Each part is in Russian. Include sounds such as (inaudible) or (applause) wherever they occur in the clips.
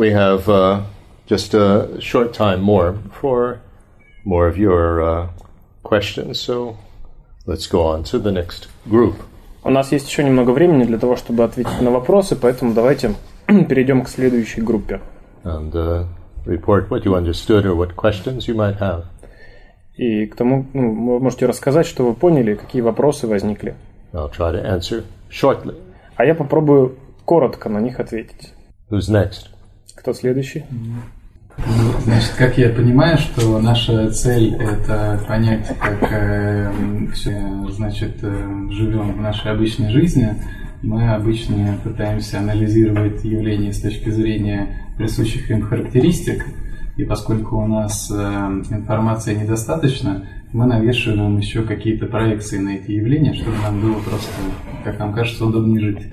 we have uh, just a short time more for more of your uh, questions. So let's go on to the next group. У нас есть еще немного времени для того, чтобы ответить на вопросы, поэтому давайте (clears throat) перейдем к следующей группе. And uh, report what you understood or what questions you might have. И к тому ну, вы можете рассказать, что вы поняли, какие вопросы возникли. I'll try to answer shortly. А я попробую коротко на них ответить. Who's next? Кто следующий? Значит, как я понимаю, что наша цель это понять, как э, значит, э, живем в нашей обычной жизни. Мы обычно пытаемся анализировать явления с точки зрения присущих им характеристик, и поскольку у нас э, информации недостаточно, мы навешиваем еще какие-то проекции на эти явления, чтобы нам было просто, как нам кажется, удобнее жить.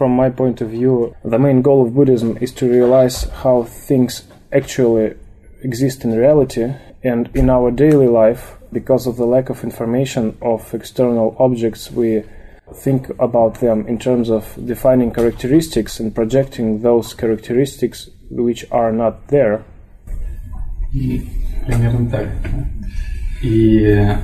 From my point of view, the main goal of Buddhism is to realize how things actually exist in reality and in our daily life. Because of the lack of information of external objects, we think about them in terms of defining characteristics and projecting those characteristics which are not there. И примерно так. И э,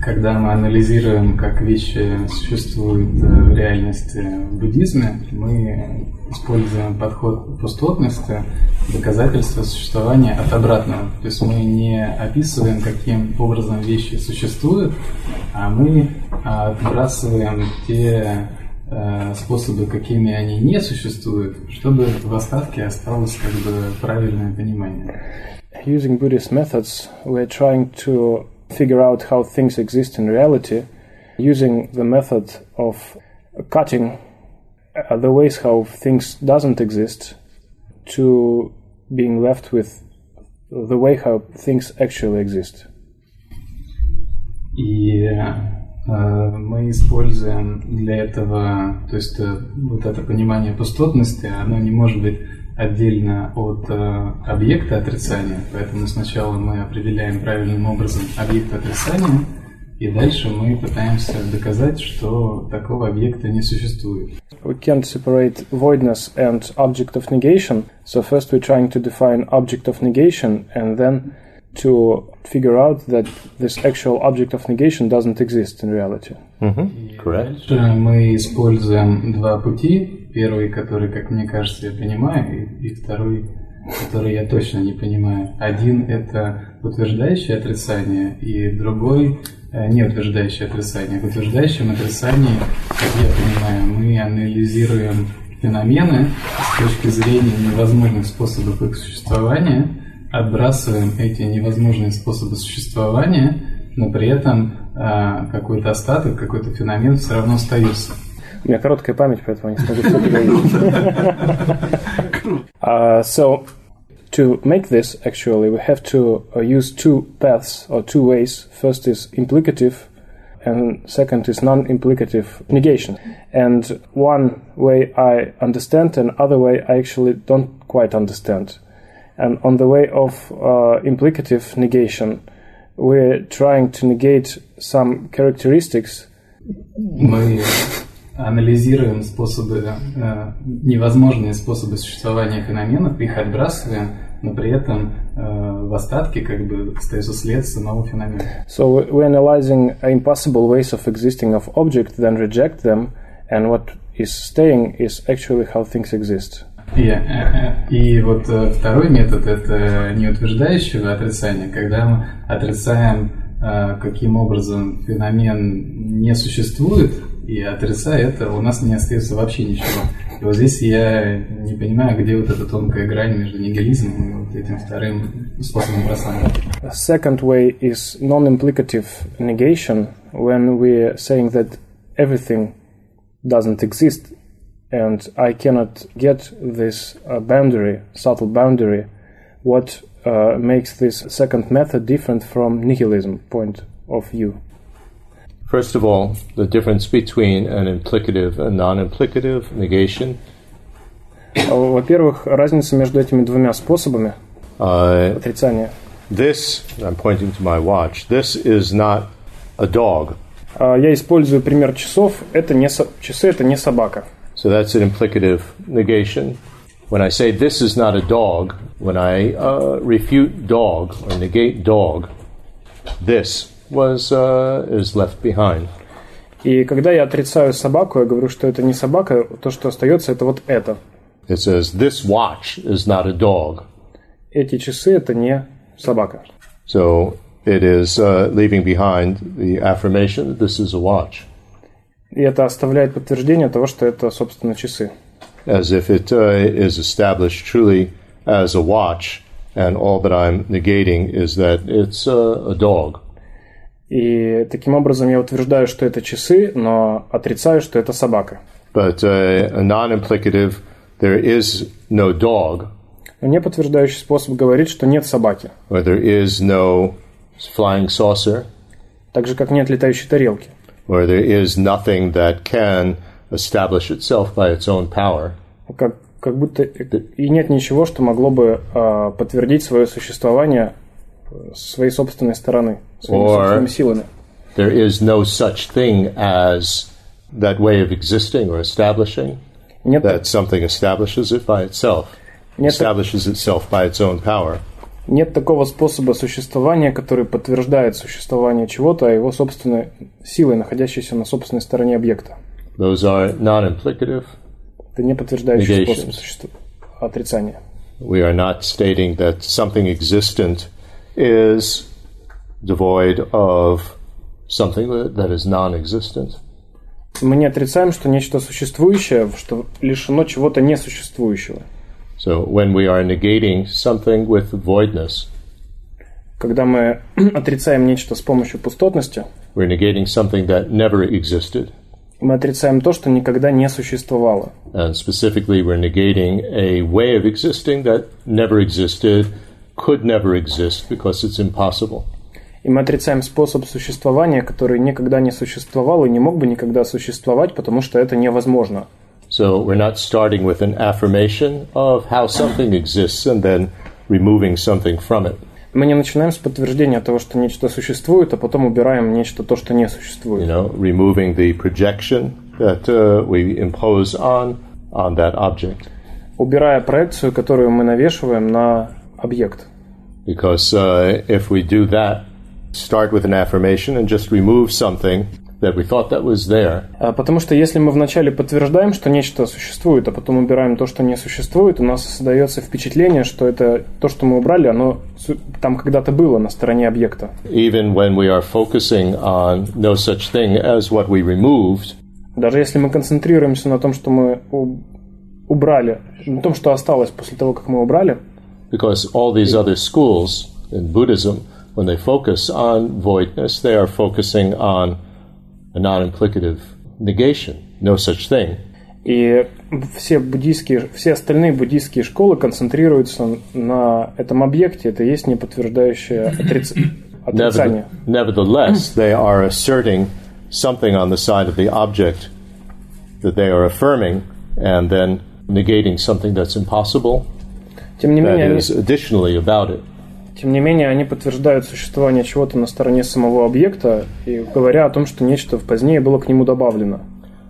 когда мы анализируем, как вещи существуют э, в реальности в буддизме, мы используем подход пустотности, доказательства существования от обратного. То есть мы не описываем, каким образом вещи существуют, а мы отбрасываем те э, способы, какими они не существуют, чтобы в остатке осталось как бы правильное понимание. Using Buddhist methods, we're trying to figure out how things exist in reality using the method of cutting uh, the ways how things doesn't exist to being left with the way how things actually exist. И э, мы используем для этого, то есть э, вот это понимание пустотности, оно не может быть отдельно от э, объекта отрицания, поэтому сначала мы определяем правильным образом объект отрицания, и дальше мы пытаемся доказать, что такого объекта не существует. We can't separate voidness and object of negation, so first we're trying to define object of negation and then to figure out that this actual object of negation doesn't exist in reality. Mm-hmm. Correct. Дальше мы используем два пути. Первый, который, как мне кажется, я понимаю, и, и второй, который я точно не понимаю. Один – это утверждающее отрицание, и другой э, – не утверждающее отрицание. В утверждающем отрицании, как я понимаю, мы анализируем феномены с точки зрения невозможных способов их существования, отбрасываем эти невозможные способы существования, но при этом э, какой-то остаток, какой-то феномен все равно остается. У меня короткая память, поэтому я не смогу все переводить. uh, (laughs) so, to make this, actually, we have to uh, use two paths or two ways. First is implicative, and second is non-implicative negation. And one way I understand, and other way I actually don't quite understand. And on the way of uh, implicative negation, we're trying to negate some characteristics. Мы анализируем способы, э, невозможные способы существования феноменов, их отбрасываем, но при этом э, в остатке как бы остается след самого феномена. So we're analyzing impossible ways of existing of object, then reject them, and what is staying is actually how things exist. И, э, и вот э, второй метод – это неутверждающего отрицания, когда мы отрицаем, э, каким образом феномен не существует, и отрицая это, у нас не остается вообще ничего. И вот здесь я не понимаю, где вот эта тонкая грань между нигилизмом и вот этим вторым способом бросания. Second way is non-implicative negation, when we're saying that everything doesn't exist and I cannot get this uh, boundary, subtle boundary, what uh, makes this second method different from nihilism point of view. First of all, the difference between an implicative and non-implicative negation. Во-первых, разница между этими двумя способами Uh, отрицания. this, I'm pointing to my watch, this is not a dog. А, Я использую пример часов. Это не со- часы, это не собака. So that's an implicative negation. when I say this is not a dog, when I uh, refute dog or negate dog, this was uh, is left behind. И когда я отрицаю собаку, я говорю, что это не собака, то, что остается, это вот это. It says this watch is not a dog. Эти часы это не собака. So it is uh, leaving behind the affirmation that this is a watch, И это оставляет подтверждение того, что это, собственно, часы. as if it uh, is established truly as a watch, and all that I'm negating is that it's uh, a dog. И таким образом я утверждаю, что это часы, но отрицаю, что это собака. But uh, a non-implicative, there is no dog, не подтверждающий способ говорит, что нет собаки. or there is no flying saucer, Так же, как нет летающей тарелки. or there is nothing that can establish itself by its own power. Как, как будто и нет ничего, что могло бы а, подтвердить свое существование э, с своей собственной стороны, своими Or- собственными силами. There is no such thing as that way of existing or establishing, Нет, that something establishes it by itself, нет, establishes itself by its own power. нет такого способа существования, который подтверждает существование чего-то, а его собственной силой, находящейся на собственной стороне объекта. Those are non-implicative. Это не подтверждающий Negations. способ существования. Отрицания. We are not stating that something existent is devoid of something that- that is non-existent. Мы не отрицаем, что нечто существующее, что лишено чего-то несуществующего. So when we are negating something with voidness, Когда мы (clears throat) отрицаем нечто с помощью пустотности, we're negating something that never existed. мы отрицаем то, что никогда не существовало. And specifically, we're negating a way of existing that never existed, could never exist because it's impossible. И мы отрицаем способ существования, который никогда не существовал и не мог бы никогда существовать, потому что это невозможно. So we're not starting with an affirmation of how something exists and then removing something from it. Мы не начинаем с подтверждения того, что нечто существует, а потом убираем нечто то, что не You существует. know, removing the projection that uh, we impose on on that object. Убирая проекцию, которую мы навешиваем на объект. Because uh, if we do that, start with an affirmation and just remove something that we thought that was there, А, Потому что если мы вначале подтверждаем, что нечто существует, а потом убираем то, что не существует, у нас создается впечатление, что это то, что мы убрали, оно там когда-то было на стороне объекта. even when we are focusing on no such thing as what we removed, Даже если мы концентрируемся на том, что мы убрали, на том, что осталось после того, как мы убрали, because all these other schools in Buddhism, when they focus on voidness, they are focusing on a non-implicative negation, no such thing. и все буддийские, все остальные буддийские школы концентрируются на этом объекте, это и есть неподтверждающее отриц- отрицание. Neverthe- nevertheless, they are asserting something on the side of the object that they are affirming, and then negating something that's impossible Тем не менее, они. Тем не менее, они подтверждают существование чего-то на стороне самого объекта и говоря о том, что нечто позднее было к нему добавлено.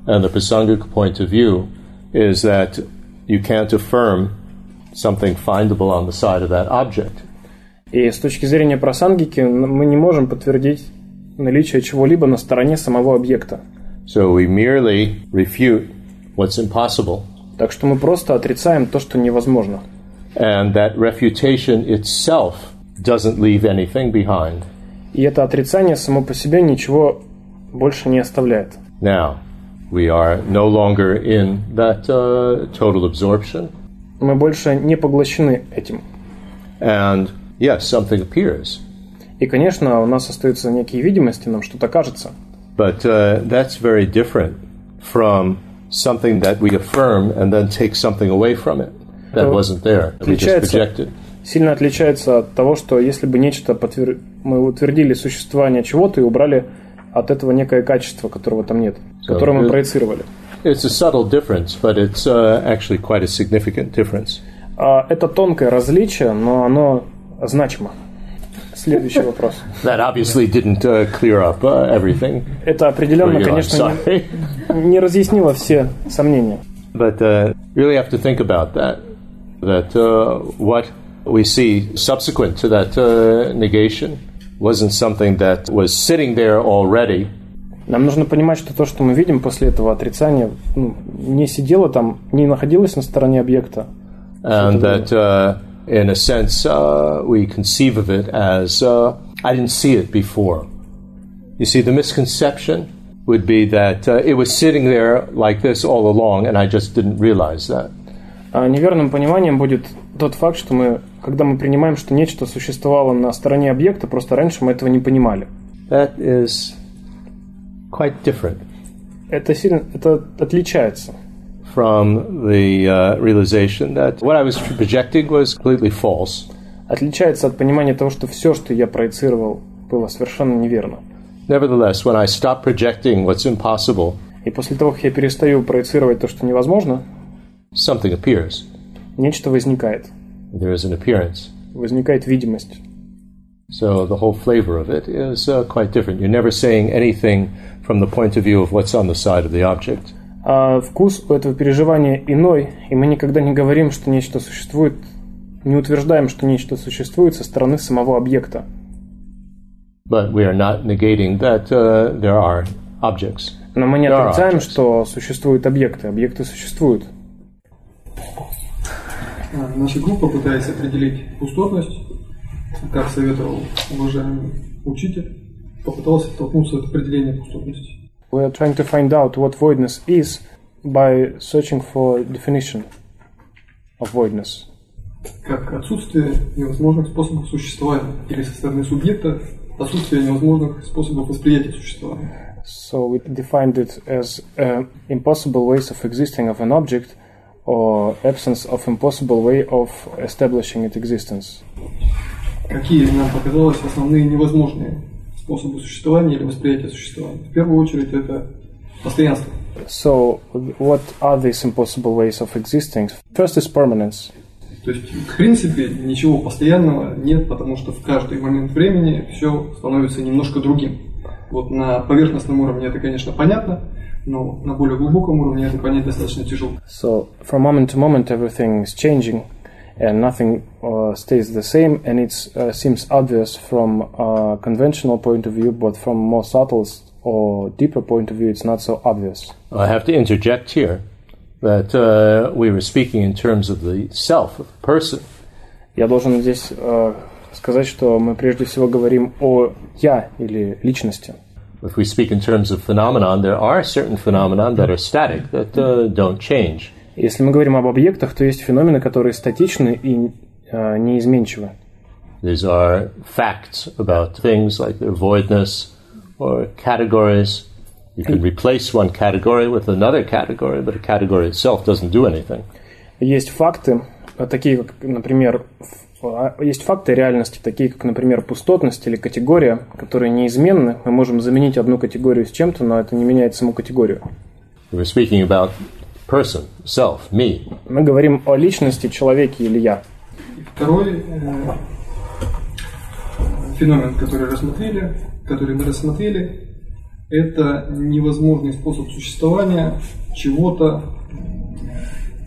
And the Prasangic point of view is that you can't affirm something findable on the side of that object. И с точки зрения просангики мы не можем подтвердить наличие чего-либо на стороне самого объекта. So we merely refute what's impossible, Так что мы просто отрицаем то, что невозможно. and that refutation itself doesn't leave anything behind. И это отрицание само по себе ничего больше не оставляет. Now, we are no longer in that uh, total absorption, Мы больше не поглощены этим. and yes, something appears, И, конечно, у нас остаются некие видимости, нам что-то кажется. but uh, that's very different from something that we affirm and then take something away from it That Ну, wasn't there, we just projected. сильно отличается от того, что если бы нечто подтвер... мы утвердили существование чего-то и убрали от этого некое качество, которого там нет, которое мы э, проецировали. It's a subtle difference, but it's uh, actually quite a significant difference. А это тонкое различие, но оно значимо. Следующий (laughs) вопрос. That obviously didn't uh, clear up uh, everything. Это определенно, конечно, не, не разъяснило все сомнения. But uh, really have to think about that. That uh, what we see subsequent to that uh, negation wasn't something that was sitting there already. Нам нужно понимать, что то, что мы видим после этого отрицания, ну, не сидело там, не находилось на стороне объекта. And that, uh, in a sense, uh, we conceive of it as uh, I didn't see it before. You see, the misconception would be that uh, it was sitting there like this all along, and I just didn't realize that. А неверным пониманием будет тот факт, что мы, когда мы принимаем, что нечто существовало на стороне объекта, просто раньше мы этого не понимали. That is quite different Это сильно, это отличается from the uh, realization that what I was projecting was completely false. отличается от понимания того, что все, что я проецировал, было совершенно неверно. Nevertheless, when I stop projecting what's impossible, И после того, как я перестаю проецировать то, что невозможно, something appears. нечто возникает. There is an appearance. Возникает видимость. So the whole flavor of it is uh, quite different. You're never saying anything from the point of view of what's on the side of the object. А вкус у этого переживания иной, и мы никогда не говорим, что нечто существует, не утверждаем, что нечто существует со стороны самого объекта. But we are not negating that uh, there are objects. Но мы не There отрицаем, что существуют объекты. Объекты существуют. А, Наша группа, пытаясь определить пустотность, как советовал уважаемый учитель, попыталась оттолкнуться от определения пустотности. We are trying to find out what voidness is by searching for definition of voidness. Как отсутствие невозможных способов существования или со стороны субъекта отсутствие невозможных способов восприятия существования. So we defined it as uh, impossible ways of existing of an object or absence of impossible way of establishing its existence. Какие нам показалось основные невозможные способы существования или восприятия существования? В первую очередь это постоянство. So what are these impossible ways of existing? First is permanence. То есть, в принципе, ничего постоянного нет, потому что в каждый момент времени все становится немножко другим. Вот на поверхностном уровне это, конечно, понятно, но на более глубоком уровне это понять достаточно тяжело. So from moment to moment, everything is changing, and nothing uh, stays the same. And it uh, seems obvious from a conventional point of view, but from more subtle or deeper point of view, it's not so obvious. I have to interject here that uh, we were speaking in terms of the self, of the person. Я должен здесь э, сказать, что мы прежде всего говорим о я или личности. If we speak in terms of phenomenon, there are certain phenomena that are static, that uh, don't change. Если мы говорим об объектах, то есть феномены, которые статичны и э, неизменчивы. These are facts about things like their voidness or categories. You can replace one category with another category, but a category itself doesn't do anything. Есть факты, э, такие как, например, ф- а, есть факты реальности, такие как, например, пустотность или категория, которые неизменны. Мы можем заменить одну категорию с чем-то, но это не меняет саму категорию. We're speaking about person, self, me. Мы говорим о личности, человеке или я. И второй э, феномен, который рассмотрели, который мы рассмотрели, это невозможный способ существования чего-то,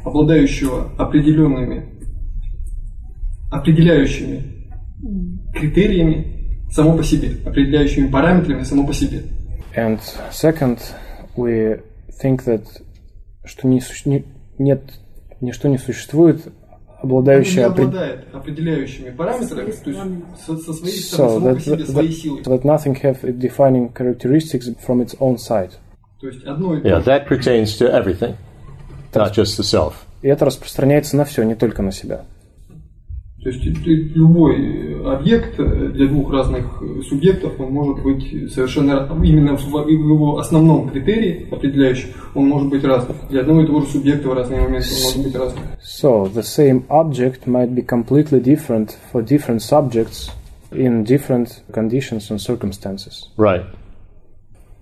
обладающего определенными, определяющими критериями само по себе, определяющими параметрами само по себе. And second, we think that что не, не- нет, ничто не существует, обладающее не обладает определяющими параметрами, то есть со, со своей So стороны, само that, по себе, that, своей силой. that nothing have defining characteristics from its own side. То есть одно и то Yeah, that pertains to everything, not just the self. И это распространяется на все, не только на себя. То есть и- и любой объект для двух разных субъектов, он может быть совершенно раз- именно в в его основном критерии определяющем, он может быть разным. Для одного и того же субъекта в разные моменты он может быть разным. So the same object might be completely different for different subjects in different conditions and circumstances. Right.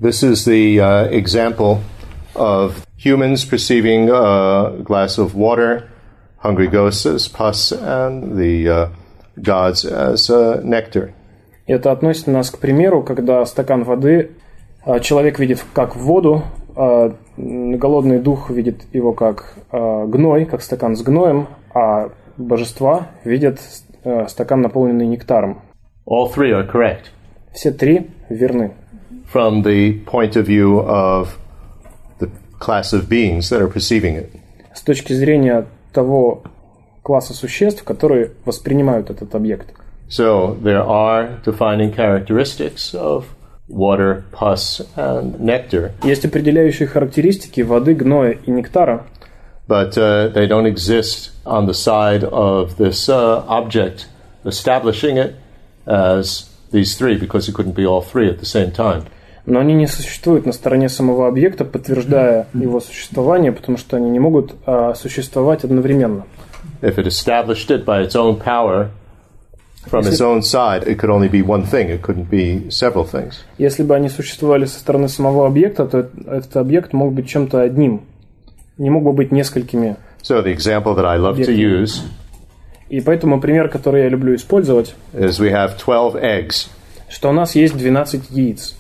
This is the uh, example of humans perceiving a glass of water, hungry ghosts as pus, and the uh, gods as uh, nectar. Это относит нас к примеру, когда стакан воды а, человек видит как воду, а голодный дух видит его как а, гной, как стакан с гноем, а божества видят стакан, наполненный нектаром. All three are correct Все три верны. from the point of view of the class of beings that are perceiving it. С точки зрения того класса существ, которые воспринимают этот объект. So there are defining characteristics of water, pus, and nectar, Есть определяющие характеристики воды, гноя и нектара, but uh, they don't exist on the side of this uh, object establishing it as these three because it couldn't be all three at the same time. Но они не существуют на стороне самого объекта, подтверждая его существование, потому что они не могут а, существовать одновременно. If it established it by its own power from its own side, it could only be one thing, it couldn't be several things. Если бы они существовали со стороны самого объекта, то эт- этот объект мог быть чем-то одним, не мог бы быть несколькими. So the example that I love to use И поэтому пример, который я люблю использовать, is we have 12 eggs. что у нас есть 12 яиц.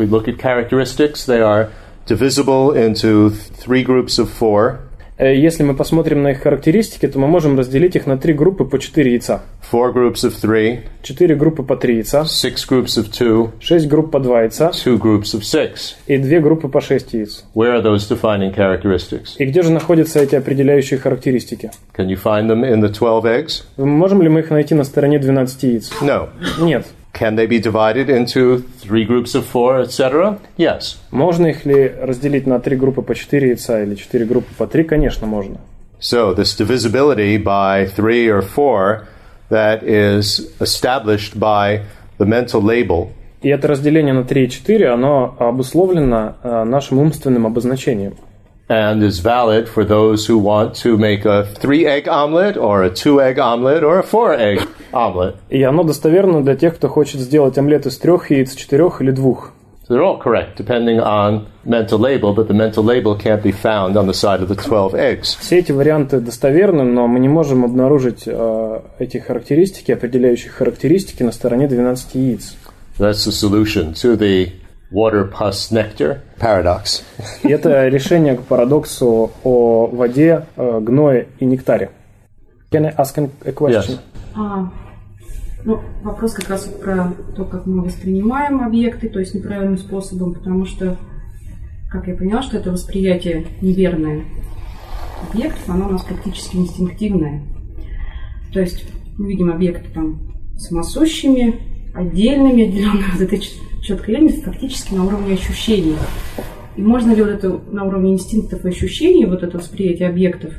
We look at characteristics, they are divisible into th- three groups of four. Э, Если мы посмотрим на их характеристики, то мы можем разделить их на три группы по 4 яйца. four groups of three, 4 группы по 3 яйца, six groups of two, 6 групп по 2 яйца two groups of six. и 2 группы по 6 яиц. Where are those defining characteristics? И где же находятся эти определяющие характеристики? Can you find them in the 12 eggs? Можем ли мы их найти на стороне 12 яиц? No. Нет. Can they be divided into three groups of four, etc.? Yes. Можно их ли разделить на 3 группы по 4 яйца или 4 группы по 3? Конечно, можно. So this divisibility by three or four that is established by the mental label И это разделение на 3 и 4, оно обусловлено э, нашим умственным обозначением. and is valid for those who want to make a three egg omelet or a two egg omelet or a four egg omelet. И оно достоверно для тех, кто хочет сделать омлет из трех яиц, четырех или двух. So they're all correct depending on mental label, but the mental label can't be found on the side of the 12 eggs. Все эти варианты достоверны, но мы не можем обнаружить э, эти характеристики, определяющие характеристики на стороне 12 яиц. That's the solution to the water pus nectar paradox. Это решение к парадоксу о воде, э, гное и нектаре. Can I ask a question? Yes. А, ну, вопрос как раз про то, как мы воспринимаем объекты, то есть неправильным способом, потому что, как я поняла, что это восприятие неверное объектов, оно у нас практически инстинктивное. То есть мы видим объекты там самосущими, отдельными, отделенными от этой четкой линии, фактически на уровне ощущений. И можно ли вот это на уровне инстинктов и ощущений, вот это восприятие объектов,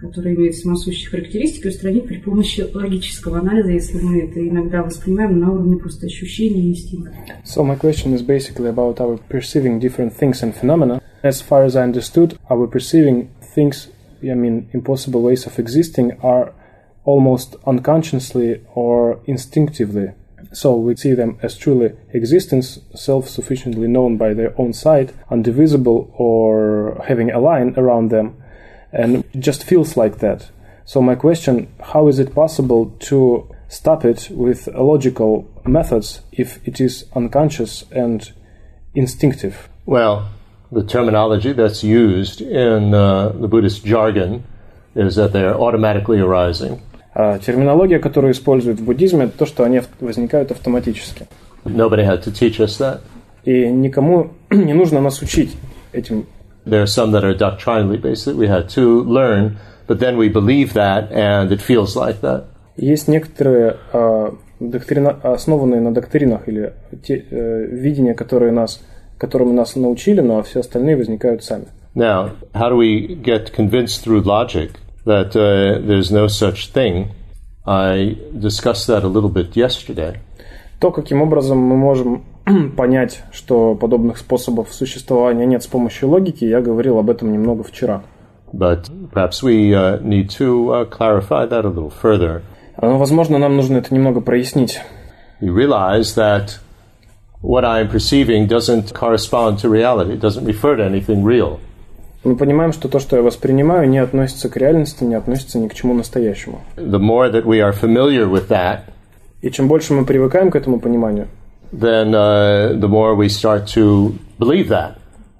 которые имеют самосущие характеристики, устранить при помощи логического анализа, если мы это иногда воспринимаем на уровне просто ощущений и инстинктов. So my question is basically about our perceiving different things and phenomena. As far as I understood, our perceiving things, I mean, impossible ways of existing are almost unconsciously or instinctively. So we see them as truly existence, self-sufficiently known by their own side, undivisible or having a line around them, and just feels like that. So my question, how is it possible to stop it with logical methods if it is unconscious and instinctive? Well, the terminology that's used in uh, the Buddhist jargon is that they're automatically arising. А терминология, которую используют в буддизме, это то, что они возникают автоматически. Nobody had to teach us that. И никому (clears throat) не нужно нас учить этим. There are some that are doctrinally based that we had to learn, but then we believe that and it feels like that. Есть некоторые а, доктрина, основанные на доктринах или те э, видения, которые нас, которыми нас научили, но все остальные возникают сами. Now, how do we get convinced through logic that uh, there's no such thing? I discussed that a little bit yesterday. То, каким образом мы можем (clears throat) понять, что подобных способов существования нет с помощью логики, я говорил об этом немного вчера. But perhaps we uh, need to uh, clarify that a little further. Но, возможно, нам нужно это немного прояснить. You realize that what I'm perceiving doesn't correspond to reality, it doesn't refer to anything real. Мы понимаем, что то, что я воспринимаю, не относится к реальности, не относится ни к чему настоящему. The more that we are familiar with that, И чем больше мы привыкаем к этому пониманию, then uh, the more we start to believe that,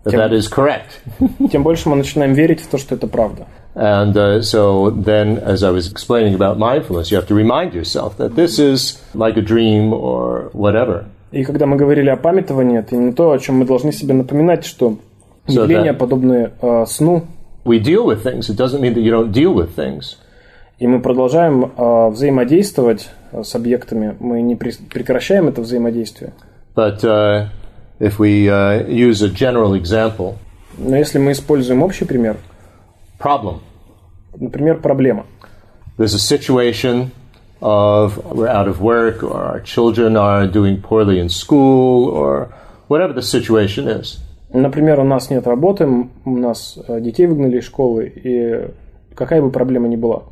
that Tim- that is correct. (laughs) тем больше мы начинаем верить в то, что это правда. And uh, so then, as I was explaining about mindfulness, you have to remind yourself that this is like a dream or whatever. И когда мы говорили о памятовании, это именно то, о чем мы должны себе напоминать, что явления, подобные э, сну, We deal with things. It doesn't mean that you don't deal with things. и мы продолжаем э, взаимодействовать э, с объектами, мы не при- прекращаем это взаимодействие. But uh, if we uh, use a general example, Но если мы используем общий пример, problem. например, проблема. There's a situation of we're out of work or our children are doing poorly in school or whatever the situation is. Например, у нас нет работы, у нас э, детей выгнали из школы, и какая бы проблема ни была.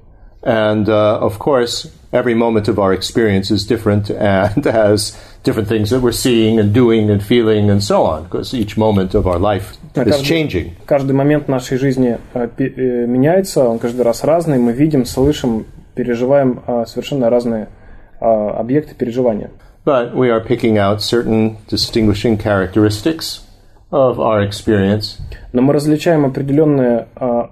And uh, of course, every moment of our experience is different and has different things that we're seeing and doing and feeling and so on, because each moment of our life А is каждый- changing. Каждый момент нашей жизни э, э, меняется, он каждый раз разный, мы видим, слышим, переживаем э, совершенно разные э, объекты переживания. But we are picking out certain distinguishing characteristics of our experience Но мы различаем определенные э,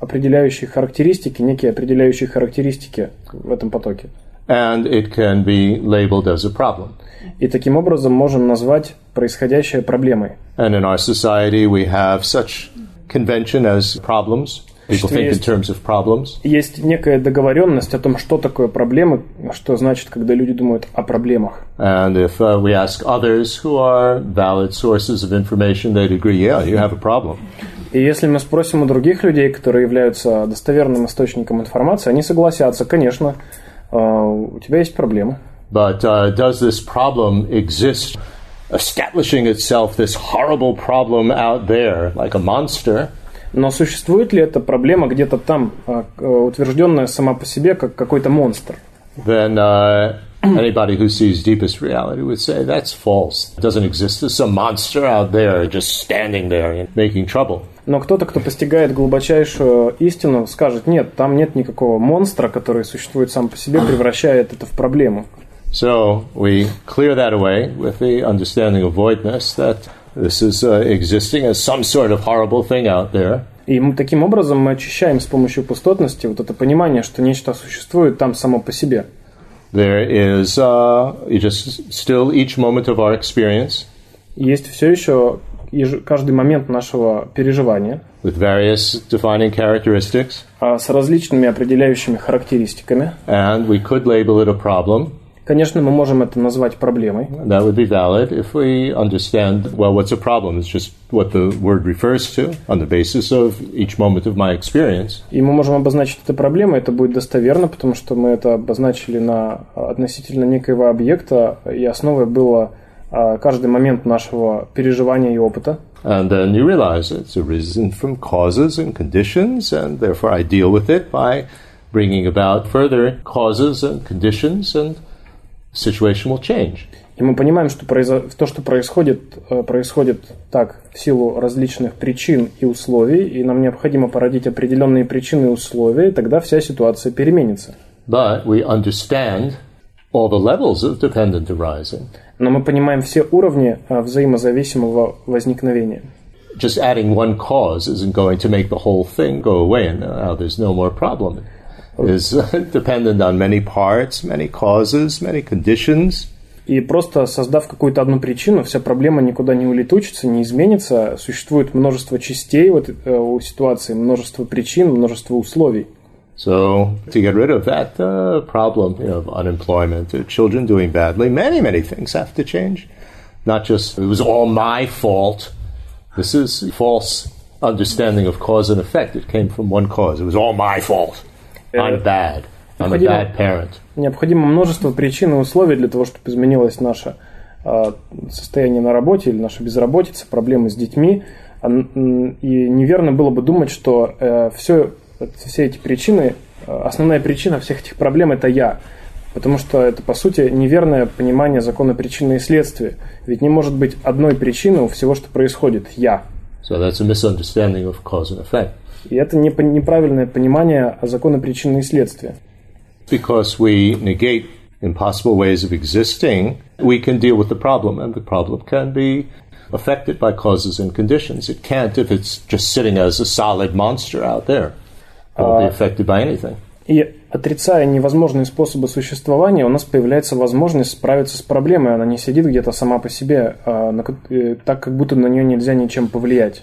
определяющие характеристики, некие определяющие характеристики в этом потоке. and it can be labeled as a problem. И таким образом можем назвать происходящее проблемой. And in our society, we have such convention as problems. People Что think in есть- terms of problems. Есть некая договоренность о том, что такое проблемы, что значит, когда люди думают о проблемах. And if uh, we ask others who are valid sources of information, they'd agree, yeah, you have a problem. И если мы спросим у других людей, которые являются достоверным источником информации, они согласятся, конечно, э, у тебя есть проблемы. But uh, does this problem exist, establishing itself, this horrible problem out there, like a monster? Но существует ли эта проблема где-то там, э, э, утвержденная сама по себе, как какой-то монстр? Then uh, anybody who sees deepest reality would say that's false. It doesn't exist. There's some monster out there just standing there and making trouble. Но кто-то, кто постигает глубочайшую истину, скажет, нет, там нет никакого монстра, который существует сам по себе, превращает это в проблему. So we clear that away with the understanding of voidness that this is uh, existing as some sort of horrible thing out there. И мы, таким образом мы очищаем с помощью пустотности вот это понимание, что нечто существует там само по себе. There is uh, you just still each moment of our experience Есть все еще еж- каждый момент нашего переживания with various defining characteristics, а, с различными определяющими характеристиками. and we could label it a problem. Конечно, мы можем это назвать проблемой. That would be valid if we understand well what's a problem. It's just what the word refers to on the basis of each moment of my experience. И мы можем обозначить это проблемой, это будет достоверно, потому что мы это обозначили на относительно некоего объекта, и основой было а, каждый момент нашего переживания и опыта. And then you realize it's arisen from causes and conditions, and therefore I deal with it by bringing about further causes and conditions, and situation will change. И мы понимаем, что произо- то, что происходит, э, происходит так в силу различных причин и условий, и нам необходимо породить определенные причины и условия, и тогда вся ситуация переменится. But we understand all the levels of dependent arising. Но мы понимаем все уровни э, взаимозависимого возникновения. Just adding one cause isn't going to make the whole thing go away, and now there's no more problem. It is (laughs) dependent on many parts, many causes, many conditions. И просто создав какую-то одну причину, вся проблема никуда не улетучится, не изменится. Существует множество частей вот, э, у ситуации, множество причин, множество условий. So to get rid of that uh, problem you know, of unemployment, uh, children doing badly, many, many things have to change. Not just it was all my fault. This is false understanding of cause and effect. It came from one cause. It was all my fault. I'm bad. I'm a bad parent. Необходимо множество причин и условий для того, чтобы изменилось наше э, состояние на работе или наша безработица, проблемы с детьми. А, И неверно было бы думать, что все, все эти причины, э, основная причина всех этих проблем – это я. Потому что это, по сути, неверное понимание закона причины и следствия. Ведь не может быть одной причины у всего, что происходит – я. So that's a misunderstanding of cause and effect. И это не- неправильное понимание закона причины и следствия. Because we negate impossible ways of existing, we can deal with the problem, and the problem can be affected by causes and conditions. It can't if it's just sitting as a solid monster out there. won't be affected by anything. И отрицая невозможные способы существования, у нас появляется возможность справиться с проблемой. Она не сидит где-то сама по себе, а э, так как будто на нее нельзя ничем повлиять.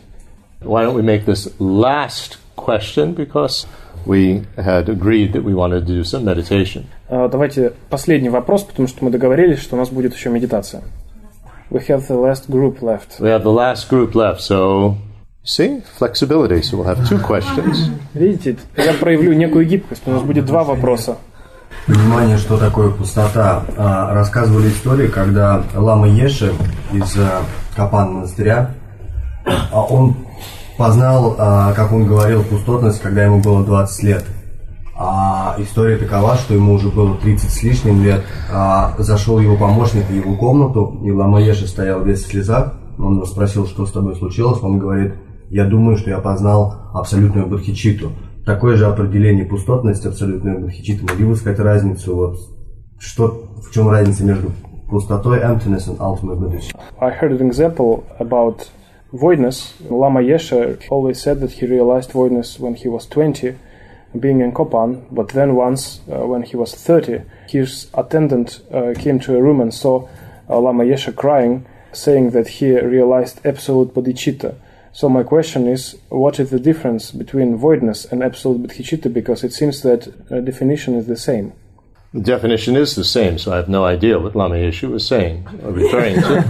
Why don't we make this last question because we had agreed that we wanted to do some meditation. А, давайте последний вопрос, потому что мы договорились, что у нас будет еще медитация. We have the last group left. We have the last group left, so see flexibility. So we'll have two questions. Видите, я проявлю некую гибкость. У нас будет два вопроса. Понимание, что такое пустота. А, Рассказывали историю, когда Лама Еши из э, Капан монастыря, а он познал, а, как он говорил, пустотность, когда ему было 20 лет. А история такова, что ему уже было 30 с лишним лет. А зашел его помощник в его комнату, и Лама Еши стоял весь в слезах. Он его спросил, что с тобой случилось. Он говорит, я думаю, что я познал абсолютную бодхичиту. Такое же определение пустотности, абсолютной бодхичиты. Могли бы сказать разницу, вот, что, в чем разница между пустотой, emptiness and ultimate bodhicitta? I heard an example about voidness. Lama Yeshe always said that he realized voidness when he was 20, being in Kopan, but then once, uh, when he was 30, his attendant uh, came to a room and saw uh, Lama Yeshe crying, saying that he realized absolute bodhicitta. So my question is, what is the difference between voidness and absolute bodhicitta? Because it seems that uh, definition is the same. Definition is the same, so I have no idea what Lama Yeshu was saying or referring to,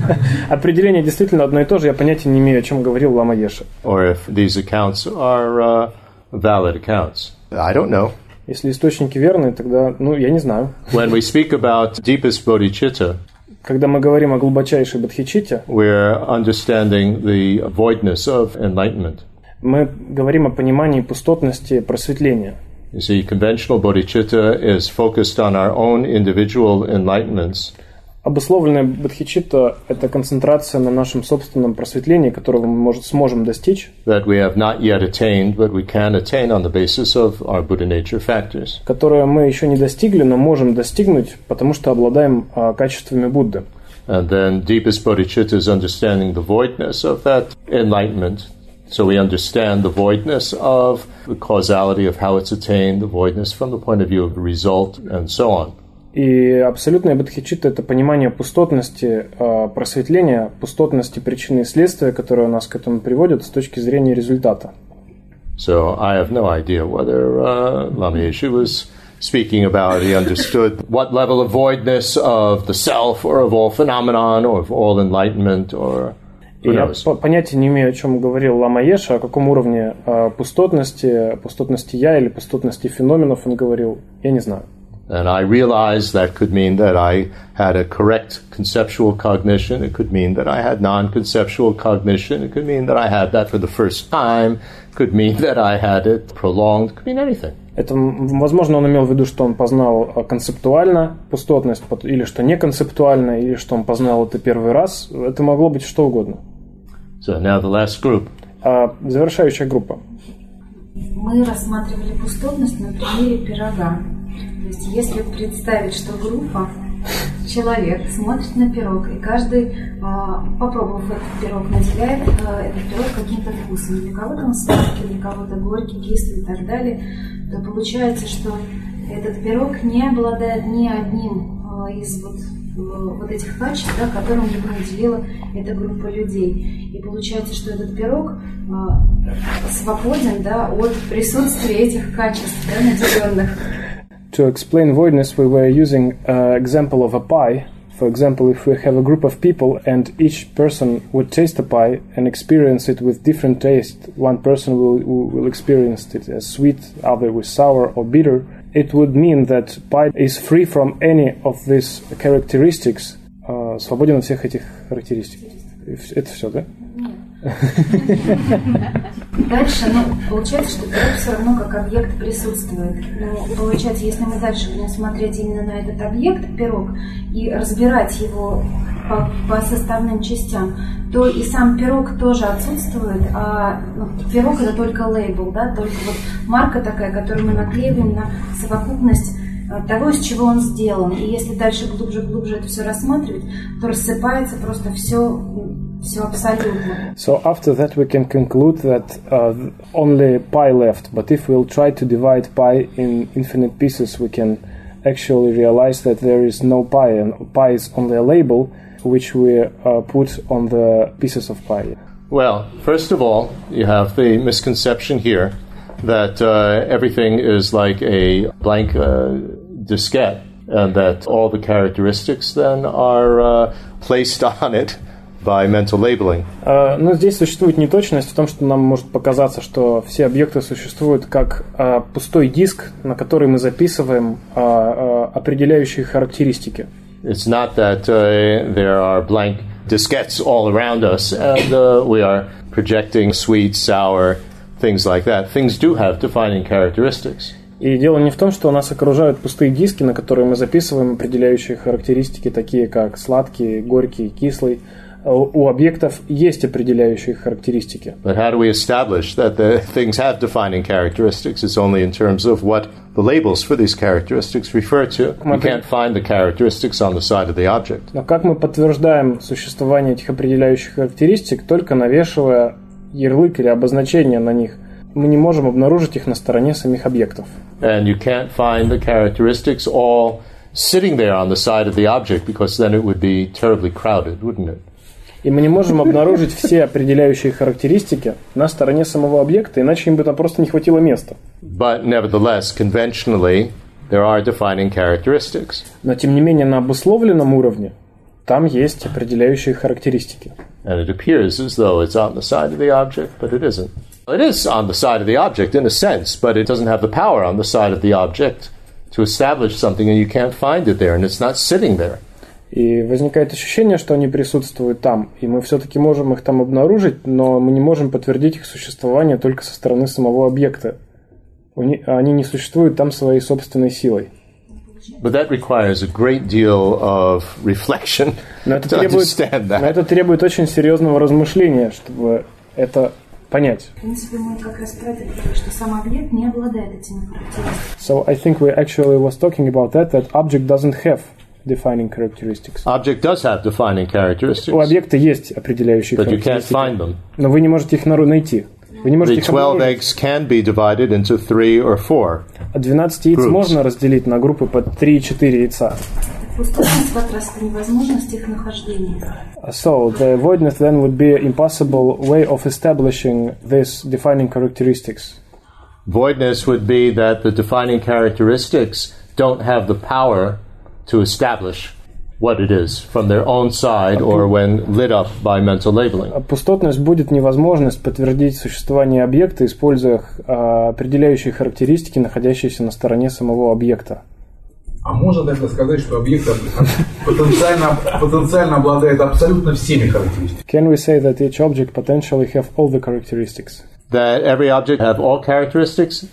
Определение действительно одно и то же, я понятия не имею, о чем говорил Лама Еши. or if these accounts are uh, valid accounts. I don't know. Если источники верные, тогда, ну, я не знаю. When we speak about deepest bodhicitta, Когда мы говорим о глубочайшей бодхичите, we're understanding the voidness of enlightenment. мы говорим о понимании пустотности просветления. You see, conventional bodhicitta is focused on our own individual enlightenments, Обусловленная бодхичитта – это концентрация на нашем собственном просветлении, которого мы может, сможем достичь, that we have not yet attained, but we can attain on the basis of our Buddha nature factors. которое мы еще не достигли, но можем достигнуть, потому что обладаем а, качествами Будды. And then deepest bodhicitta is understanding the voidness of that enlightenment. So we understand the voidness of the causality of how it's attained, the voidness from the point of view of the result, and so on. И абсолютная бодхичитта – это понимание пустотности а, просветления, пустотности причины и следствия, которые нас к этому приводят с точки зрения результата. So I have no idea whether uh, Lama Yeshu was speaking about, he understood what level of voidness of the self or of all phenomenon or of all enlightenment or И who я понятия не имею, о чем говорил Лама Еша, о каком уровне а, пустотности, пустотности я или пустотности феноменов он говорил, я не знаю. And I realized that could mean that I had a correct conceptual cognition. It could mean that I had non conceptual cognition. It could mean that I had that for the first time. It could mean (laughs) that I had it prolonged. It could mean anything. Это, м, возможно, он имел в виду, что он познал а, концептуально пустотность, пот- или что не концептуально, или что он познал это первый раз. Это могло быть что угодно. So now the last group. А завершающая группа. Мы рассматривали пустотность на примере пирога. То есть если представить, что группа, человек смотрит на пирог, и каждый, а, попробовав этот пирог, наделяет а, этот пирог каким-то вкусом. Для кого-то он сладкий, для кого-то горький, кислый и так далее. То получается, что этот пирог не обладает ни одним а, из вот, вот этих качеств, да, которым его наделила эта группа людей. И получается, что этот пирог свободен да, от присутствия этих качеств, да, наделенных. To explain voidness, we were using an example of a pie. For example, if we have a group of people and each person would taste a pie and experience it with different taste, one person will, will experience it as sweet, other with sour or bitter, it would mean that pie is free from any of these characteristics, uh, свободен от всех этих характеристик. И вс- Это все, да? Дальше, ну, получается, что пирог все равно как объект присутствует. Но получается, если мы дальше будем смотреть именно на этот объект, пирог, и разбирать его по, по составным частям, то и сам пирог тоже отсутствует, а ну, пирог это только лейбл, да, только вот марка такая, которую мы наклеиваем на совокупность того, из чего он сделан. И если дальше глубже-глубже это все рассматривать, то рассыпается просто все все абсолютно. So after that we can conclude that uh, only pi left, but if we'll try to divide pi in infinite pieces, we can actually realize that there is no pi, and pi is only a label which we uh, put on the pieces of pi. Well, first of all, you have the misconception here that uh, everything is like a blank uh, diskette and that all the characteristics then are uh, placed on (laughs) it by mental labeling. Uh, но здесь существует неточность в том, что нам может показаться, что все объекты существуют как uh, пустой диск, на который мы записываем uh, определяющие характеристики. It's not that there are blank diskettes all around us and we are projecting sweet, sour, things like that. Things do have defining characteristics. И дело не в том, что нас окружают пустые диски, на которые мы записываем определяющие характеристики, такие как сладкий, горький, кислый. У объектов есть определяющие характеристики. But how do we establish that the things have defining characteristics? It's only in terms of what the labels for these characteristics refer to. You can't find the characteristics on the side of the object. Но как мы подтверждаем существование этих определяющих характеристик, только навешивая ярлык или обозначение на них, мы не можем обнаружить их на стороне самих объектов. And you can't find the characteristics all sitting there on the side of the object because then it would be terribly crowded, wouldn't it? И мы не можем обнаружить все определяющие характеристики на стороне самого объекта, иначе им бы там просто не хватило места. But nevertheless, conventionally, there are defining characteristics. Но тем не менее на обусловленном уровне там есть определяющие характеристики. And it appears as though it's on the side of the object, but it isn't. It is on the side of the object in a sense, but it doesn't have the power on the side of the object to establish something, and you can't find it there, and it's not sitting there. И возникает ощущение, что они присутствуют там, и мы все-таки можем их там обнаружить, но мы не можем подтвердить их существование только со стороны самого объекта. Они не существуют там своей собственной силой. But that requires a great deal of reflection но это, (laughs) требует, но это требует очень серьезного размышления, чтобы это понять. В принципе, мы как раз про это говорили, что сам объект не обладает этими характеристиками. So I think we actually was talking about that, that object doesn't have defining characteristics. Object does have defining characteristics. У объекта есть определяющие but характеристики. You can't find them. Но вы не можете их найти. Вы не можете the 12 eggs can be divided into three or four. 12 яиц groups. можно разделить на группы по 3-4 яйца. So the voidness then would be an impossible way of establishing these defining characteristics. Voidness would be that the defining characteristics don't have the power to establish what it is from their own side or when lit up by mental labeling. Пустотность будет невозможность подтвердить существование объекта, используя определяющие характеристики, находящиеся на стороне самого объекта. А можно тогда сказать, что объект потенциально, потенциально обладает абсолютно всеми характеристиками? Can we say that each object potentially have all the characteristics? That every object have all characteristics?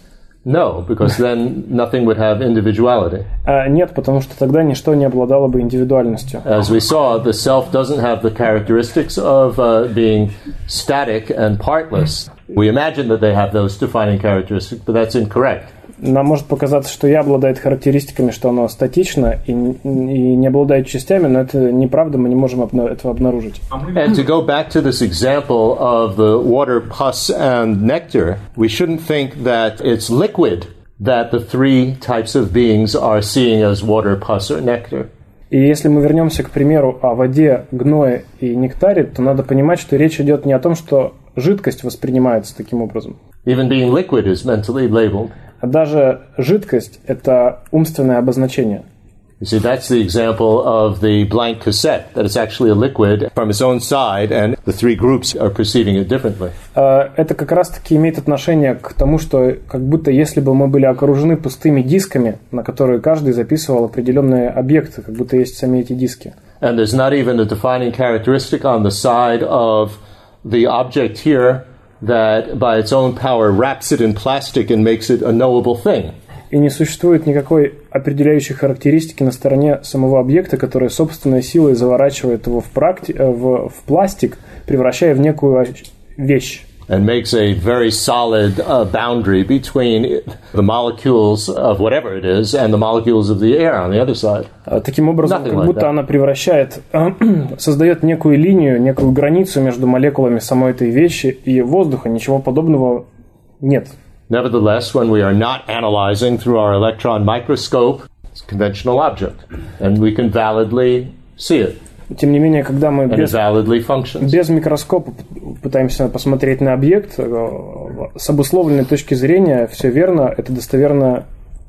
No, because then nothing would have individuality. (laughs) Uh, нет, потому что тогда ничто не обладало бы индивидуальностью. As we saw, the self doesn't have the characteristics of uh, being static and partless. We imagine that they have those defining characteristics, but that's incorrect. Нам может показаться, что я обладает характеристиками, что оно статично и, и не обладает частями, но это неправда, мы не можем обна- этого обнаружить. And to go back to this example of the water, pus, and nectar, we shouldn't think that it's liquid that the three types of beings are seeing as water, pus, or nectar. И если мы вернемся к примеру о воде, гное и нектаре, то надо понимать, что речь идет не о том, что жидкость воспринимается таким образом. Even being liquid is mentally labeled. Даже жидкость – это умственное обозначение. You see, that's the example of the blank cassette, that it's actually a liquid from its own side, and the three groups are perceiving it differently. Это как раз-таки имеет отношение к тому, что как будто если бы мы были окружены пустыми дисками, на которые каждый записывал определенные объекты, как будто есть сами эти диски. And there's not even a defining characteristic on the side of the object here that by its own power wraps it in plastic and makes it a knowable thing. И не существует никакой определяющей характеристики на стороне самого объекта, которая собственной силой заворачивает его в, практи- в, в пластик, превращая в некую вещь. and makes a very solid uh, boundary between the molecules of whatever it is and the molecules of the air on the other side. А, Таким образом, Nothing как like будто that. она превращает, (clears throat) создает некую линию, некую границу между молекулами самой этой вещи и воздуха. Ничего подобного нет. Nevertheless, when we are not analyzing through our electron microscope, it's a conventional object, and we can validly see it, Тем не менее, когда мы без, без микроскопа пытаемся посмотреть на объект, э, с обусловленной точки зрения, все верно, это достоверно,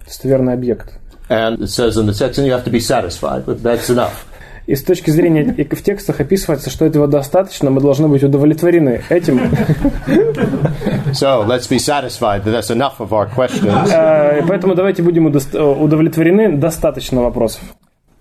достоверный объект. And it says in the text, and you have to be satisfied with that's enough. И с точки зрения, и в текстах описывается, что этого достаточно, мы должны быть удовлетворены этим. So let's be satisfied that that's enough of our questions. Э, Поэтому давайте будем удовлетворены, достаточно вопросов.